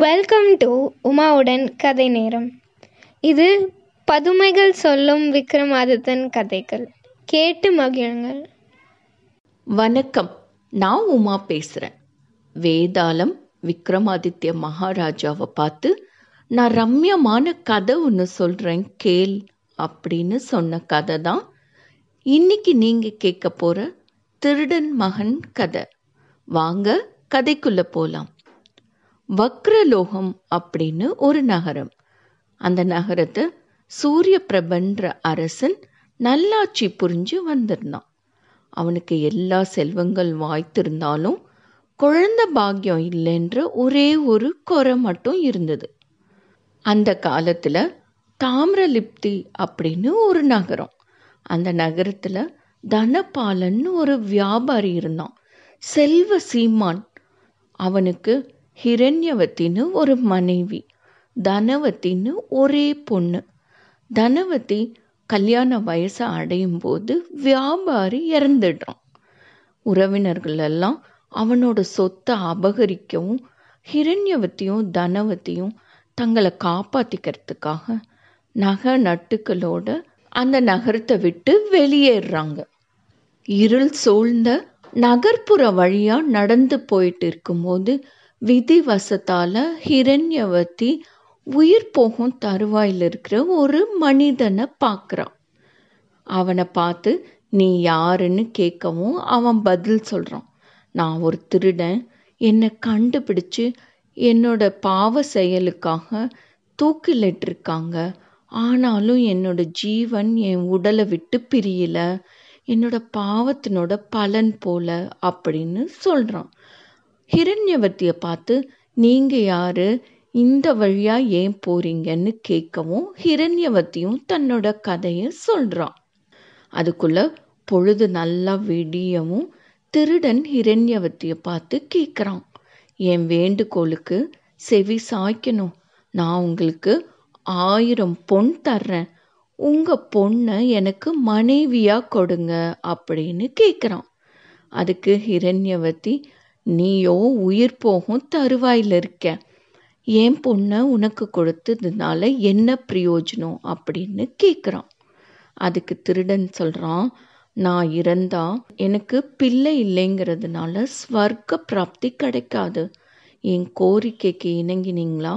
Welcome to உமாவுடன் கதை நேரம். இது பதுமைகள் சொல்லும் விக்ரமாதித்தன் கதைகள். கேட்டு மகிழுங்கள். வணக்கம். நான் உமா பேசுகிறேன் வேதாளம் விக்ரமாதித்ய மகாராஜாவை பார்த்து நான் ரம்யமான கதை ஒன்று சொல்கிறேன் கேள் அப்படின்னு சொன்ன கதை தான் இன்னைக்கு நீங்கள் கேட்க போகிற திருடன் மகன் கதை. வாங்க கதைக்குள்ளே போகலாம் வக்ரலோகம் அப்படின்னு ஒரு நகரம். அந்த நகரத்தை சூரிய பிரபன்ற அரசன் நல்லாட்சி புரிஞ்சு வந்திருந்தான். அவனுக்கு எல்லா செல்வங்கள் வாய்த்திருந்தாலும் குழந்த பாக்கியம் இல்லைன்ற ஒரே ஒரு குறை மட்டும் இருந்தது. அந்த காலத்தில் தாமிரலிப்தி அப்படின்னு ஒரு நகரம். அந்த நகரத்தில் தனபாலன்னு ஒரு வியாபாரி இருந்தான். செல்வ சீமான். அவனுக்கு ஹிரண்யவத்தின்னு ஒரு மனைவி தனவத்தின்னு ஒரே பொண்ணு. தனவதி கல்யாண வயசை அடையும் போது வியாபாரி இறந்துடுறான் உறவினர்கள் எல்லாம் அவனோட சொத்தை அபகரிக்கவும் ஹிரண்யவத்தியும் தனவத்தியும் தங்களை காப்பாற்றிக்கிறதுக்காக நகை நட்டுக்களோட அந்த நகரத்தை விட்டு வெளியேறாங்க. இருள் சூழ்ந்த நகர்ப்புற வழியா நடந்து போயிட்டு இருக்கும்போது விதிவசத்தால ஹிரண்யவதி உயிர் போகும் தருவாயில் இருக்கிற ஒரு மனிதனை பார்க்குறான். அவனை பார்த்து நீ யாருன்னு கேட்கவும் அவன் பதில் சொல்கிறான் நான் ஒரு திருடன். என்னை கண்டுபிடிச்சு என்னோட பாவ செயலுக்காக தூக்கிலிட்டிருக்காங்க. ஆனாலும் என்னோட ஜீவன் என் உடலை விட்டு பிரியல. என்னோட பாவத்தினோட பலன் போல அப்படின்னு சொல்கிறான் ஹிரண்யவத்தியை பார்த்து நீங்கள் யாரு? இந்த வழியா ஏன் போறீங்கன்னு கேட்கவும் ஹிரண்யவர்த்தியும் தன்னோட கதையை சொல்கிறான் அதுக்குள்ள பொழுது நல்லா விடியவும் திருடன் ஹிரண்யவத்தியை பார்த்து கேட்குறான். என் வேண்டுகோளுக்கு செவி சாய்க்கணும். நான் உங்களுக்கு ஆயிரம் பொன் தர்றேன். உங்கள் பொண்ணை எனக்கு மனைவியாக கொடுங்க அப்படின்னு கேட்குறான். அதுக்கு ஹிரண்யவர்த்தி நீயோ உயிர் போகும் தருவாயில் இருக்க. என் பொண்ணை உனக்கு கொடுத்ததுனால என்ன பிரயோஜனம் அப்படின்னு கேட்குறான் அதுக்கு திருடன் சொல்கிறான் நான் இறந்தா எனக்கு பிள்ளை இல்லைங்கிறதுனால ஸ்வர்க்க பிராப்தி கிடைக்காது. என் கோரிக்கைக்கு இணங்கினீங்களா?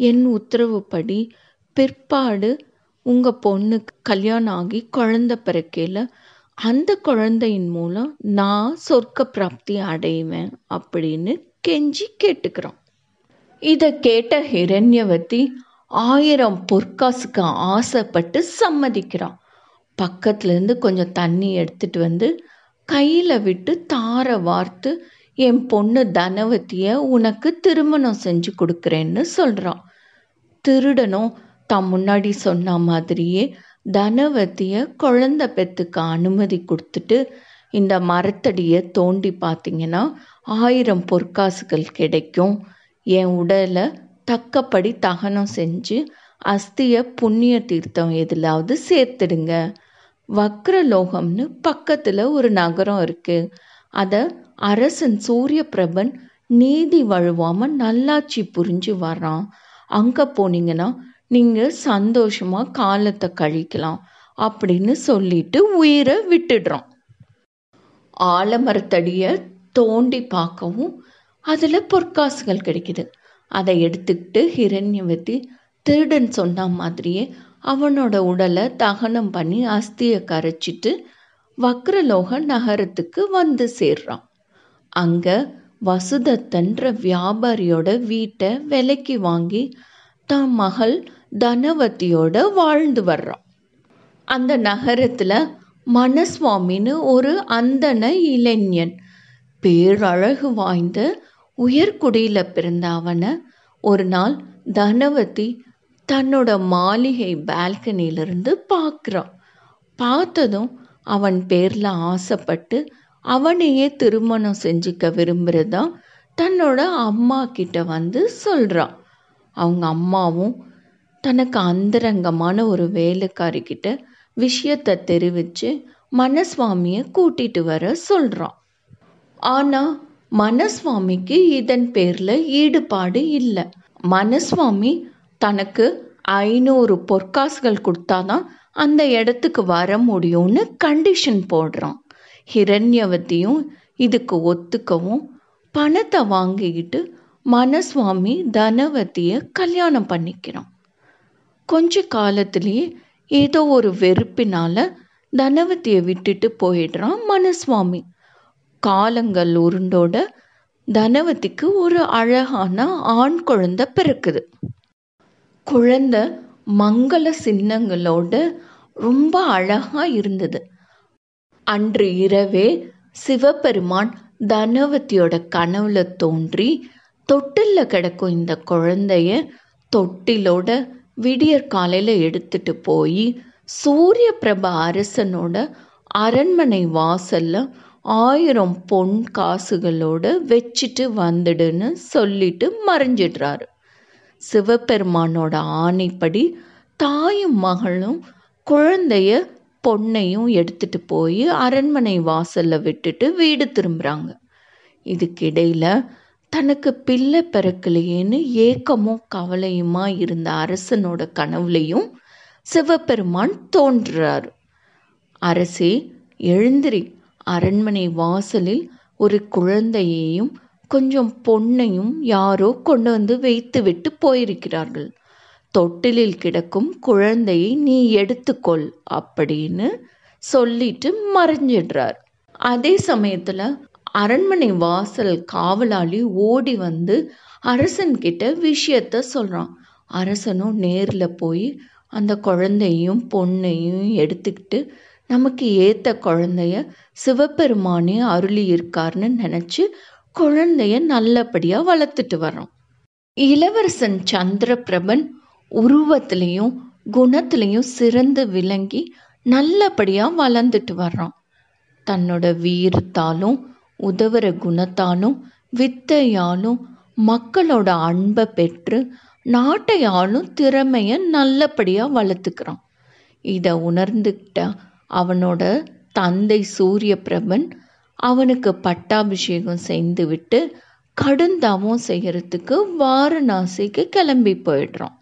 என் உத்தரவுப்படி பிற்பாடு உங்கள் பொண்ணுக்கு கல்யாணம் ஆகி குழந்த பிறக்கையில் அந்த குழந்தையின் மூலம் நான் சொர்க்க பிராப்தி அடைவேன் அப்படின்னு கெஞ்சி கேட்டுக்கிறான் இதை கேட்ட ஹிரண்யவதி ஆயிரம் பொற்காசுக்கு ஆசைப்பட்டு சம்மதிக்கிறான். பக்கத்துலேருந்து கொஞ்சம் தண்ணி எடுத்துட்டு வந்து கையில் விட்டு தாரை வார்த்து என் பொண்ணு தனவதியை உனக்கு திருமணம் செஞ்சு கொடுக்குறேன்னு சொல்கிறான் திருடனும் தான் முன்னாடி சொன்ன மாதிரியே தனவதியை குழந்த பெத்துக்க அனுமதி கொடுத்துட்டு இந்த மரத்தடியை தோண்டி பார்த்தீங்கன்னா ஆயிரம் பொற்காசுகள் கிடைக்கும். என் உடலை தக்கப்படி தகனம் செஞ்சு அஸ்தியை புண்ணிய தீர்த்தம் எதிலாவது சேர்த்துடுங்க. வக்ரலோகம்னு பக்கத்தில் ஒரு நகரம் இருக்குது அதை அரசன் சூரிய பிரபன் நீதி வழுவாமல் நல்லாட்சி புரிஞ்சு வர்றான். அங்கே போனீங்கன்னா நீங்கள் சந்தோஷமாக காலத்தை கழிக்கலாம் அப்படின்னு சொல்லிட்டு உயிரை விட்டுடுறோம். ஆலமரத்தடியை தோண்டி பார்க்கவும் அதில் பொற்காசுகள் கிடைக்குது. அதை எடுத்துக்கிட்டு ஹிரண்யவதி திருடன் சொன்ன மாதிரியே அவனோட உடலை தகனம் பண்ணி அஸ்தியை கரைச்சிட்டு வக்ரலோக நகரத்துக்கு வந்து சேர்றான். அங்கே வசுதத்தன்ற வியாபாரியோட வீட்டை விலைக்கு வாங்கி தான் மகள் தனவதியோட வாழ்ந்து வர்றான் அந்த நகரத்தில் மனசுவாமின்னு ஒரு அந்தன இளைஞன் பேரழகு வாய்ந்த உயர்குடியில் பிறந்த அவனை ஒரு நாள் தனவதி தன்னோட மாளிகை பால்கனியிலிருந்து பார்க்குறான் பார்த்ததும் அவன் பேரில் ஆசைப்பட்டு அவனையே திருமணம் செஞ்சுக்க விரும்புகிறதா தன்னோட அம்மா கிட்ட வந்து சொல்கிறான் அவங்க அம்மாவும் தனக்கு அந்தரங்கமான ஒரு வேலைக்காரிக்கிட்ட விஷயத்தை தெரிவித்து மனசுவாமியை கூட்டிட்டு வர சொல்கிறான் ஆனால் மனசுவாமிக்கு இதன் பேரில் ஈடுபாடு இல்லை. மனசுவாமி தனக்கு ஐநூறு பொற்காசுகள் கொடுத்தாதான் அந்த இடத்துக்கு வர முடியும்னு கண்டிஷன் போடுறான். ஹிரண்யவதியும் இதுக்கு ஒத்துக்கவும் பணத்தை வாங்கிக்கிட்டு மனசுவாமி தனவதியை கல்யாணம் பண்ணிக்கிறான். கொஞ்ச காலத்திலேயே ஏதோ ஒரு வெறுப்பினால தனவதியை விட்டுட்டு போயிடுறான் மனசுவாமி. காலங்கள் உருண்டோட தனவதிக்கு ஒரு அழகான ஆண் குழந்தை பிறக்குது. குழந்தை மங்கள சின்னங்களோட ரொம்ப அழகா இருந்தது. அன்று இரவே சிவபெருமான் தனவதியோட கனவுல தோன்றி தொட்டில்ல கிடக்கும் இந்த குழந்தைய தொட்டிலோட விடியற் காலையில் எடுத்துட்டு போய் சூரிய பிரப அரசனோட அரண்மனை வாசல்ல ஆயிரம் பொன் காசுகளோட வச்சுட்டு வந்துடுன்னு சொல்லிட்டு மறைஞ்சிடுறாரு. சிவபெருமானோட ஆணைப்படி தாயும் மகளும் குழந்தைய பொண்ணையும் எடுத்துட்டு போய் அரண்மனை வாசல்ல விட்டுட்டு வீடு திரும்புறாங்க. இதுக்கிடையில தனக்கு பிள்ளை பிறக்கலையேன்னு ஏக்கமும் கவலையுமா இருந்த அரசனோட கனவுலையும் சிவபெருமான் தோன்றுறார். அரசே எழுந்திரி. அரண்மனை வாசலில் ஒரு குழந்தையையும் கொஞ்சம் பொண்ணையும் யாரோ கொண்டு வந்து வைத்துவிட்டு போயிருக்கிறார்கள். தொட்டிலில் கிடக்கும் குழந்தையை நீ எடுத்துக்கொள் அப்படின்னு சொல்லிட்டு மறைஞ்சிடுறார். அதே சமயத்தில் அரண்மனை வாசல் காவலாளி ஓடி வந்து அரசன் கிட்ட விஷயத்த சொல்றான். அரசனும் நேரில் போய் அந்த குழந்தையும் பொண்ணையும் எடுத்துக்கிட்டு நமக்கு ஏத்த குழந்தைய சிவபெருமானே அருளி இருக்காருன்னு நினைச்சு குழந்தைய நல்லபடியா வளர்த்துட்டு வரோம் இளவரசன் சந்திரபிரபன் உருவத்திலையும் குணத்திலையும் சிறந்து விளங்கி நல்லபடியா வளர்ந்துட்டு வர்றான். தன்னோட வீரத்தாலும் உதவுற குணத்தாலும் வித்தையாலும் மக்களோட அன்பை பெற்று நாட்டையாலும் திறமையை திறமைய நல்லபடியா வளர்த்துக்கிறான். இதை உணர்ந்துக்கிட்ட அவனோட தந்தை சூரிய பிரபன் அவனுக்கு பட்டாபிஷேகம் செய்து விட்டு கடுந்தாவும் செய்யறதுக்கு வாரணாசிக்கு கிளம்பி போயிடுறான்.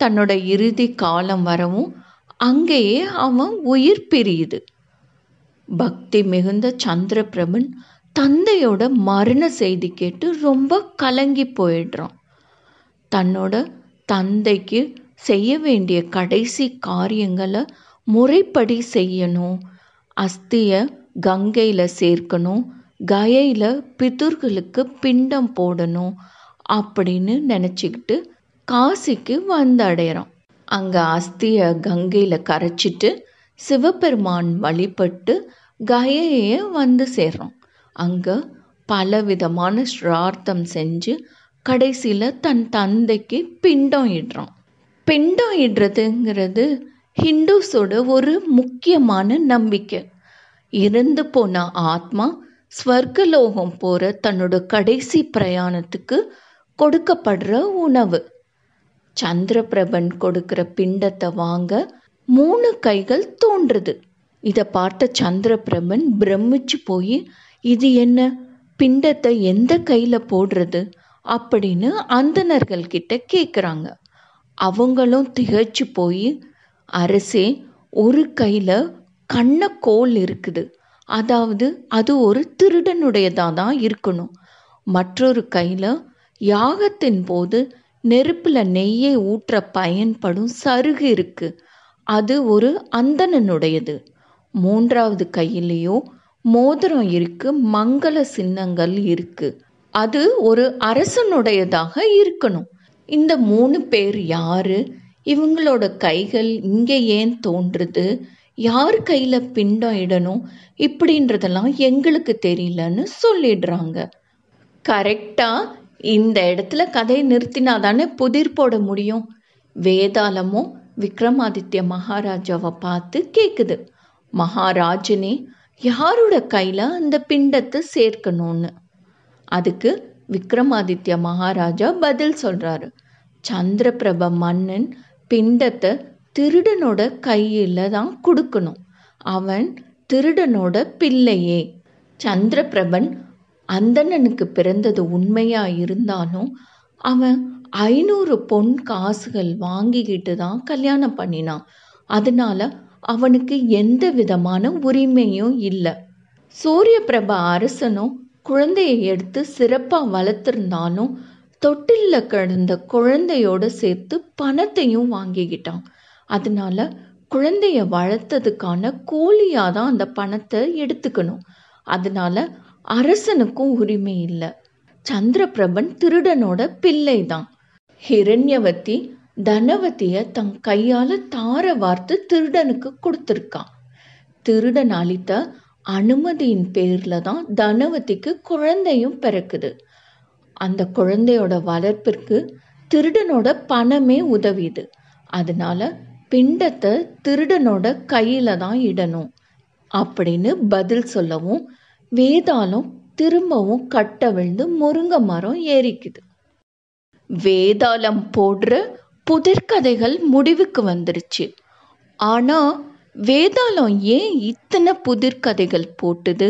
தன்னோட இறுதி காலம் வரவும் அங்கேயே அவன் உயிர் பிரியுது. பக்தி மிகுந்த சந்திரபிரபன் தந்தையோட மரண செய்தி கேட்டு ரொம்ப கலங்கி போயிடுறான். தன்னோட தந்தைக்கு செய்ய வேண்டிய கடைசி காரியங்களை முறைப்படி செய்யணும். அஸ்தியை கங்கையில் சேர்க்கணும். கயையில் பிதுர்களுக்கு பிண்டம் போடணும் அப்படின்னு நினச்சிக்கிட்டு காசிக்கு வந்து அங்கே அஸ்தியை கங்கையில் கரைச்சிட்டு சிவபெருமான் வழிபட்டு கயையை வந்து சேர்றோம் அங்கே பலவிதமான ஸ்ரார்த்தம் செஞ்சு கடைசியில் தன் தந்தைக்கு பிண்டம் இடுறான். பிண்டம் இடுறதுங்கிறது ஹிந்துஸோட ஒரு முக்கியமான நம்பிக்கை. இறந்து போன ஆத்மா ஸ்வர்கலோகம் போகிற தன்னோட கடைசி பிரயாணத்துக்கு கொடுக்கப்படுற உணவு. சந்திரபிரபன் கொடுக்கிற பிண்டத்தை வாங்க மூணு கைகள் தோன்றுது. இதை பார்த்த சந்திரபிரபன் பிரமிச்சு போய் இது என்ன? பிண்டத்தை எந்த கையில போடுறது? அப்படின்னு அந்தணர்கள் கிட்ட கேட்குறாங்க அவங்களும் திகைச்சு போய் அரசே ஒரு கையில் கண்ணக்கோல் இருக்குது. அதாவது அது ஒரு திருடனுடையதாக தான் இருக்கணும். மற்றொரு கையில் யாகத்தின் போது நெருப்பில் நெய்யை ஊற்ற பயன்படும் சருகு இருக்குது அது ஒரு அந்தணனுடையது. மூன்றாவது கையிலேயோ மோதிரம் இருக்கு மங்கள சின்னங்கள் இருக்கு. அது ஒரு அரசனுடையதாக இருக்கணும். இந்த மூணு பேர் யாரு? இவங்களோட கைகள் இங்கே ஏன் தோன்றுது? யார் கையில் பிண்டம் இடணும்? இப்படின்றதெல்லாம் எங்களுக்கு தெரியலன்னு சொல்லிடுறாங்க. கரெக்டாக இந்த இடத்துல கதையை நிறுத்தினா தானே புதிர் போட முடியும். வேதாளமும் விக்ரமாதித்ய மகாராஜாவை பார்த்து கேட்குது மகாராஜனே யாரோட கையில் அந்த பிண்டத்தை சேர்க்கணும்னு? அதுக்கு விக்ரமாதித்ய மகாராஜா பதில் சொல்கிறாரு சந்திரபிரப மன்னன் பிண்டத்தை திருடனோட கையில் தான் கொடுக்கணும். அவன் திருடனோட பிள்ளையே. சந்திரபிரபன் அந்தணனுக்கு பிறந்தது உண்மையா இருந்தாலும் அவன் ஐநூறு பொன் காசுகள் வாங்கிக்கிட்டு தான் கல்யாணம் பண்ணினான். அதனால அவனுக்கு எந்த விதமான உரிமையும் இல்லை. சூரிய பிரப அரசனும் குழந்தையை எடுத்து சிறப்பாக வளர்த்துருந்தாலும் தொட்டில்ல கிடந்த குழந்தையோட சேர்த்து பணத்தையும் வாங்கிக்கிட்டான். அதனால குழந்தைய வளர்த்ததுக்கான கூலியாக தான் அந்த பணத்தை எடுத்துக்கணும். அதனால அரசனுக்கும் உரிமை இல்லை. சந்திரபிரபன் திருடனோட பிள்ளை தான். ஹிரண்யவதி தனவதிய தன் கையால தார வார்த்து திருடனுக்கு கொடுத்துருக்கான். திருடன் அளித்த அனுமதியின் பேர்ல தான் தனவதிக்கு குழந்தையும் பிறக்குது. அந்த குழந்தையோட வளர்ப்பிற்கு திருடனோட பணமே உதவிது அதனால பிண்டத்தை திருடனோட கையில தான் இடணும் அப்படின்னு பதில் சொல்லவும் வேதாளம் திரும்பவும் கட்ட விழுந்து முருங்கை மரம் ஏறிக்குது. வேதாளம் போடுற புதிர்கதைகள் முடிவுக்கு வந்துருச்சு. ஆனால் வேதாளம் ஏன் இத்தனை புதிர்கதைகள் போட்டுது?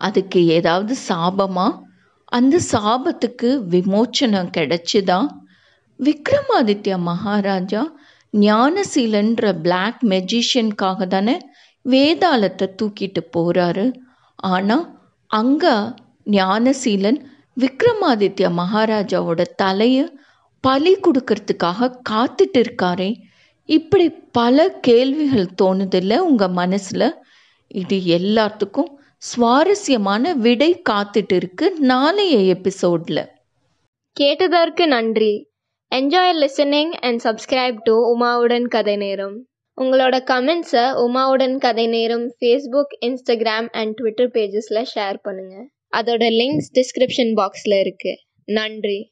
அதுக்கு ஏதாவது சாபமா? அந்த சாபத்துக்கு விமோச்சனம் கிடைச்சுதா? விக்ரமாதித்ய மகாராஜா ஞானசீலன்ற பிளாக் மெஜிஷியனுக்காக தானே வேதாளத்தை தூக்கிட்டு போகிறாரு ஆனால் அங்கே ஞானசீலன் விக்ரமாதித்ய மகாராஜாவோட தலையை பலி கொடுக்கறதுக்காக காத்துட்டு இருக்காரே. இப்படி பல கேள்விகள் தோணுதில்ல உங்க மனசுல? இது எல்லாத்துக்கும் சுவாரஸ்யமான விடை காத்துட்டு இருக்கு நாளைய எபிசோட்ல. கேட்டதற்கு நன்றி. Enjoy listening and subscribe to உமாவுடன் கதை நேரம். உங்களோட கமெண்ட்ஸை உமாவுடன் கதை நேரம் ஃபேஸ்புக் இன்ஸ்டாகிராம் அண்ட் ட்விட்டர் பேஜஸில் ஷேர் பண்ணுங்கள் அதோட லிங்க்ஸ் டிஸ்கிரிப்ஷன் பாக்ஸில் இருக்குது நன்றி.